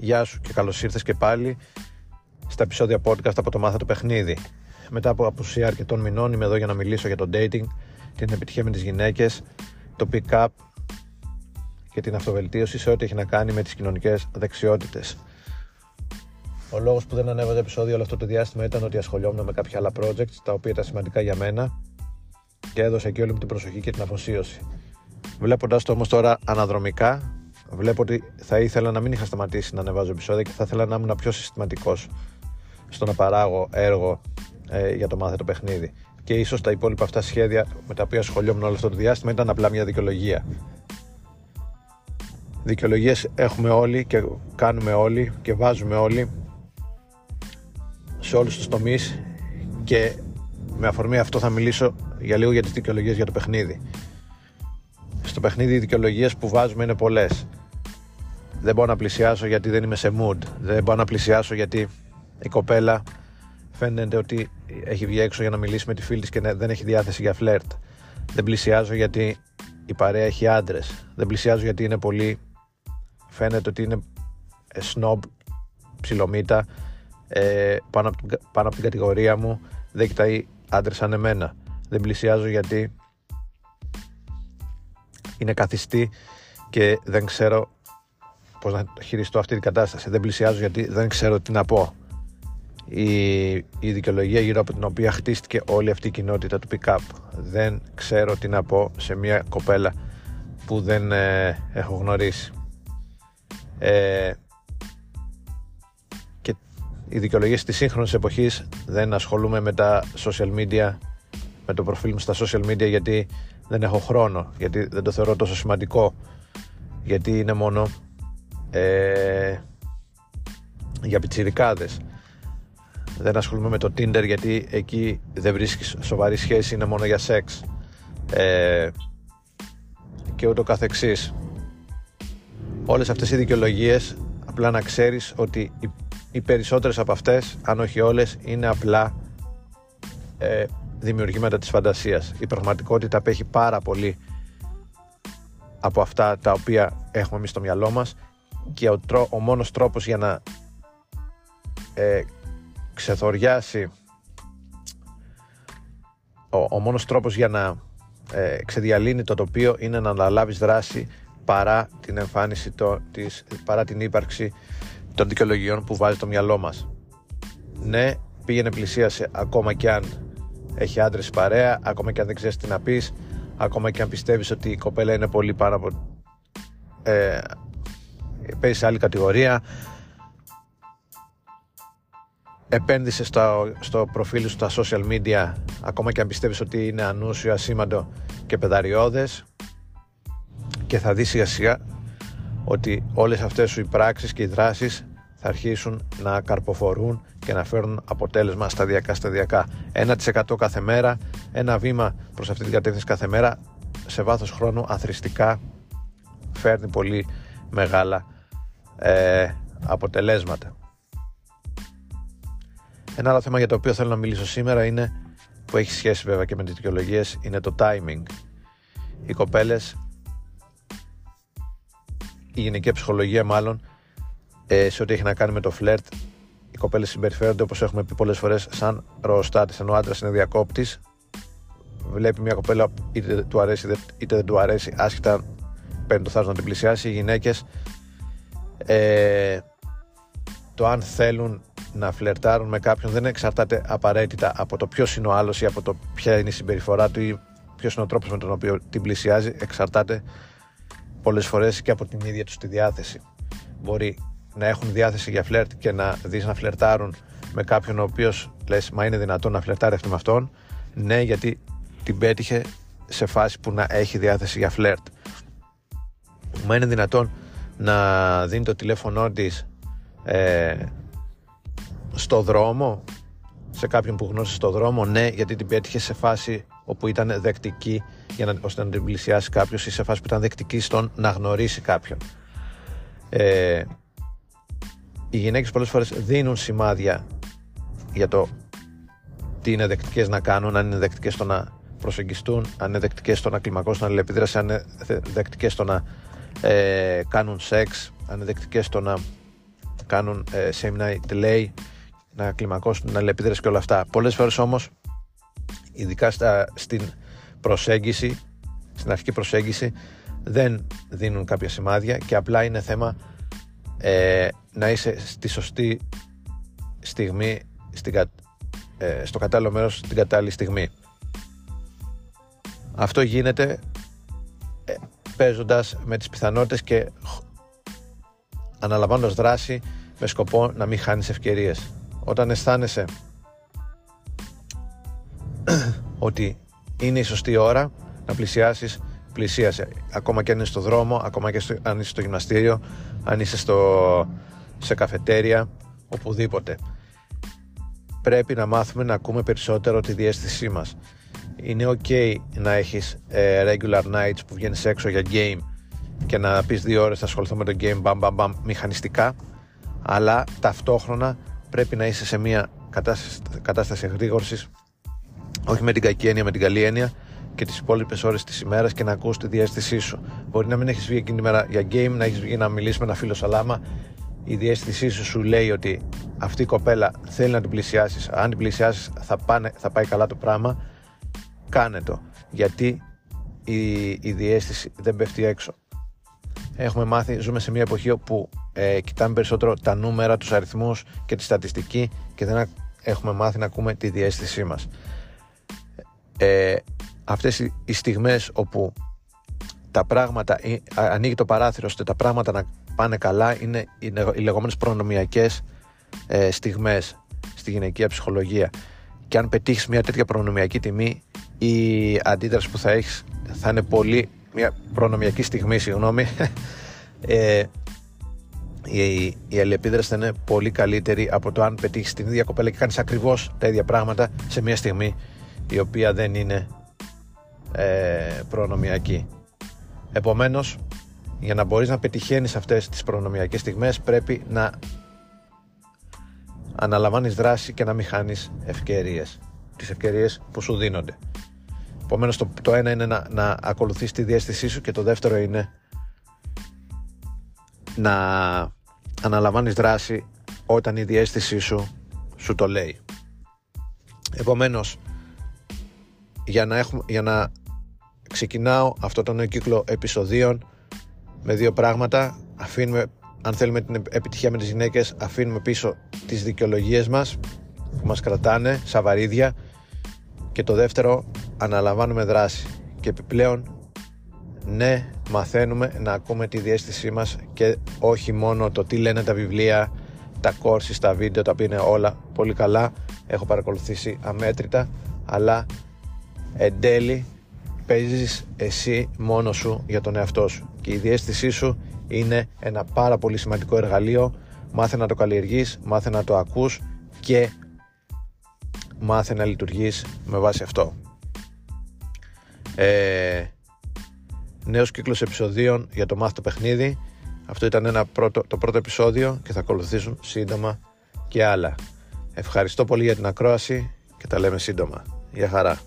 Γεια σου και καλώς ήρθες και πάλι στα επεισόδια podcast από το Μάθα το Παιχνίδι. Μετά από απουσία αρκετών μηνών είμαι εδώ για να μιλήσω για το dating, την επιτυχία με τις γυναίκες, το pick-up και την αυτοβελτίωση σε ό,τι έχει να κάνει με τις κοινωνικές δεξιότητες. Ο λόγος που δεν ανέβαζα επεισόδιο όλο αυτό το διάστημα ήταν ότι ασχολιόμουν με κάποια άλλα projects τα οποία ήταν σημαντικά για μένα και έδωσα εκεί όλη μου την προσοχή και την αφοσίωση. Βλέποντα το όμως τώρα αναδρομικά, βλέπω ότι θα ήθελα να μην είχα σταματήσει να ανεβάζω επεισόδια και θα ήθελα να ήμουν πιο συστηματικός στο να παράγω έργο ε, για το μάθετο παιχνίδι. Και ίσως τα υπόλοιπα αυτά σχέδια με τα οποία ασχολιόμουν όλο αυτό το διάστημα ήταν απλά μια δικαιολογία. Δικαιολογίες έχουμε όλοι και κάνουμε όλοι και βάζουμε όλοι σε όλους τους τομείς και με αφορμή αυτό θα μιλήσω για λίγο για τις δικαιολογίες για το παιχνίδι. Στο παιχνίδι οι δικαιολογίες που βάζουμε είναι πολλές. Δεν μπορώ να πλησιάσω γιατί δεν είμαι σε mood. Δεν μπορώ να πλησιάσω γιατί η κοπέλα φαίνεται ότι έχει βγει έξω για να μιλήσει με τη φίλη της και δεν έχει διάθεση για φλερτ. Δεν πλησιάζω γιατί η παρέα έχει άντρες. Δεν πλησιάζω γιατί είναι πολύ. Φαίνεται ότι είναι snob, ψιλομύτα, ε, πάνω, από, πάνω από την κατηγορία μου. Δεν κοιτάει άντρες σαν εμένα. Δεν πλησιάζω γιατί είναι καθιστή και δεν ξέρω πώς να χειριστώ αυτή την κατάσταση. Δεν πλησιάζω γιατί δεν ξέρω τι να πω. Η, η δικαιολογία γύρω από την οποία χτίστηκε όλη αυτή η κοινότητα του pick-up. Δεν ξέρω τι να πω σε μια κοπέλα που δεν ε, έχω γνωρίσει. Ε, και οι δικαιολογίες της σύγχρονης εποχής δεν ασχολούμαι με τα social media με το προφίλ μου στα social media γιατί δεν έχω χρόνο, γιατί δεν το θεωρώ τόσο σημαντικό, γιατί είναι μόνο ε, για πιτσιρικάδες. Δεν ασχολούμαι με το Tinder γιατί εκεί δεν βρίσκεις σοβαρή σχέση, είναι μόνο για σεξ. Ε, και ούτω καθεξής. Όλες αυτές οι δικαιολογίες απλά να ξέρεις ότι οι, οι περισσότερες από αυτές, αν όχι όλες, είναι απλά ε, δημιουργήματα της φαντασίας. Η πραγματικότητα απέχει πάρα πολύ από αυτά τα οποία έχουμε εμείς στο μυαλό μας και ο, τρό, ο μόνος τρόπος για να ε, ξεθοριάσει ο, ο μόνος τρόπος για να ε, ξεδιαλύνει το τοπίο είναι να αναλάβεις δράση παρά την εμφάνιση το, της, παρά την ύπαρξη των δικαιολογιών που βάζει το μυαλό μας. Ναι, πήγαινε πλησίασε ακόμα κι αν έχει άντρες παρέα, ακόμα και αν δεν ξέρεις τι να πεις, ακόμα και αν πιστεύεις ότι η κοπέλα είναι πολύ πάνω από. Ε, παίζει σε άλλη κατηγορία. Επένδυσε στο, στο προφίλ σου στα social media, ακόμα και αν πιστεύεις ότι είναι ανούσιο, ασήμαντο και πεδαριώδες και θα δεις σιγά σιγά ότι όλες αυτές σου οι πράξεις και οι δράσεις θα αρχίσουν να καρποφορούν και να φέρουν αποτέλεσμα σταδιακά σταδιακά. 1% κάθε μέρα, ένα βήμα προς αυτή την κατεύθυνση κάθε μέρα, σε βάθος χρόνου αθρηστικά φέρνει πολύ μεγάλα ε, αποτελέσματα. Ένα άλλο θέμα για το οποίο θέλω να μιλήσω σήμερα είναι που έχει σχέση βέβαια και με τις δικαιολογίες είναι το timing. Οι κοπέλες, η γενική ψυχολογία μάλλον ε, σε ό,τι έχει να κάνει με το φλερτ, οι κοπέλες συμπεριφέρονται όπως έχουμε πει πολλές φορές σαν ροοστάτε. Ενώ ο άντρας είναι διακόπτης, βλέπει μια κοπέλα είτε του αρέσει είτε δεν του αρέσει, άσχετα παίρνει το θάρρο να την πλησιάσει. Οι γυναίκες ε, το αν θέλουν να φλερτάρουν με κάποιον δεν εξαρτάται απαραίτητα από το ποιος είναι ο άλλος ή από το ποια είναι η συμπεριφορά του ή ποιος είναι ο τρόπος με τον οποίο την πλησιάζει. Εξαρτάται πολλές φορές και από την ίδια τους τη διάθεση. Μπορεί να έχουν διάθεση για φλερτ και να δεις να φλερτάρουν με κάποιον ο οποίος λες μα είναι δυνατόν να φλερτάρει αυτή με αυτόν ναι γιατί την πέτυχε σε φάση που να έχει διάθεση για φλερτ μα είναι δυνατόν να δίνει το τηλέφωνό της ε, στο δρόμο σε κάποιον που γνώρισε στο δρόμο ναι γιατί την πέτυχε σε φάση όπου ήταν δεκτική για να, ώστε να την πλησιάσει κάποιος ή σε φάση που ήταν δεκτική στον να γνωρίσει κάποιον. Ε, οι γυναίκες πολλές φορές δίνουν σημάδια για το τι είναι δεκτικές να κάνουν, αν είναι δεκτικές στο να προσεγγιστούν, αν είναι δεκτικές στο να κλιμακώσουν αλληλεπίδραση, αν είναι δεκτικές στο να ε, κάνουν σεξ, αν είναι δεκτικές στο να κάνουν ε, same night delay, να κλιμακώσουν την αλληλεπίδραση και όλα αυτά. Πολλές φορές όμως, ειδικά στα, στην προσέγγιση, στην αρχική προσέγγιση, δεν δίνουν κάποια σημάδια και απλά είναι θέμα ε, να είσαι στη σωστή στιγμή, στην, ε, στο κατάλληλο μέρος την κατάλληλη στιγμή. Αυτό γίνεται ε, παίζοντας με τις πιθανότητες και αναλαμβάνοντας δράση με σκοπό να μην χάνεις ευκαιρίες. Όταν αισθάνεσαι ότι είναι η σωστή ώρα να πλησιάσεις, πλησίασε. Ακόμα και αν είναι στο δρόμο, ακόμα και αν είσαι στο γυμναστήριο, αν είσαι στο, σε καφετέρια, οπουδήποτε. Πρέπει να μάθουμε να ακούμε περισσότερο τη διέστησή μας. Είναι ok να έχεις ε, regular nights που βγαίνεις έξω για game και να πεις δύο ώρες θα ασχοληθώ με το game μπαμ μπαμ μπαμ μηχανιστικά αλλά ταυτόχρονα πρέπει να είσαι σε μια κατάσταση, κατάσταση εγρήγορσης όχι με την κακή έννοια, με την καλή έννοια και τις υπόλοιπες ώρες της ημέρας και να ακούς τη διέστησή σου. Μπορεί να μην έχεις βγει εκείνη τη μέρα για game, να έχεις βγει να μιλήσεις με ένα φίλο σαλάμα. Η διέστησή σου σου λέει ότι αυτή η κοπέλα θέλει να την πλησιάσεις. Αν την πλησιάσεις, θα, θα πάει καλά το πράγμα. Κάνε το. Γιατί η, η διέστηση δεν πέφτει έξω. Έχουμε μάθει, ζούμε σε μια εποχή όπου ε, κοιτάμε περισσότερο τα νούμερα, τους αριθμούς και τη στατιστική και δεν έχουμε μάθει να ακούμε τη διέστησή μας. Ε, αυτές οι στιγμές όπου τα πράγματα ανοίγει το παράθυρο ώστε τα πράγματα να πάνε καλά είναι οι λεγόμενες προνομιακές ε, στιγμές στη γυναικεία ψυχολογία και αν πετύχεις μια τέτοια προνομιακή τιμή η αντίδραση που θα έχεις θα είναι πολύ μια προνομιακή στιγμή συγγνώμη ε, η, η αλληλεπίδραση θα είναι πολύ καλύτερη από το αν πετύχεις την ίδια κοπέλα και κάνεις ακριβώς τα ίδια πράγματα σε μια στιγμή η οποία δεν είναι ε, προνομιακή. Επομένως, για να μπορείς να πετυχαίνεις αυτές τις προνομιακές στιγμές πρέπει να αναλαμβάνεις δράση και να μην χάνεις ευκαιρίες. Τις ευκαιρίες που σου δίνονται. Επομένως το, το ένα είναι να, να ακολουθείς τη διέστησή σου και το δεύτερο είναι να αναλαμβάνεις δράση όταν η διέστησή σου σου το λέει. Επομένως, για να, έχουμε, για να ξεκινάω αυτό το νέο κύκλο επεισοδίων με δύο πράγματα. Αφήνουμε, αν θέλουμε την επιτυχία με τις γυναίκες, αφήνουμε πίσω τις δικαιολογίες μας που μας κρατάνε, σαν βαρύδια και το δεύτερο, αναλαμβάνουμε δράση. Και επιπλέον ναι, μαθαίνουμε να ακούμε τη διέστησή μας και όχι μόνο το τι λένε τα βιβλία, τα κόρσεις, τα βίντεο, τα οποία είναι όλα πολύ καλά. Έχω παρακολουθήσει αμέτρητα, αλλά εν τέλει παίζεις εσύ μόνος σου για τον εαυτό σου. Και η διέστησή σου είναι ένα πάρα πολύ σημαντικό εργαλείο. Μάθε να το καλλιεργείς, μάθε να το ακούς και μάθε να λειτουργείς με βάση αυτό ε, νέος κύκλος επεισοδίων για το μάθω το παιχνίδι αυτό ήταν ένα πρώτο, το πρώτο επεισόδιο και θα ακολουθήσουν σύντομα και άλλα ευχαριστώ πολύ για την ακρόαση και τα λέμε σύντομα. Γεια χαρά.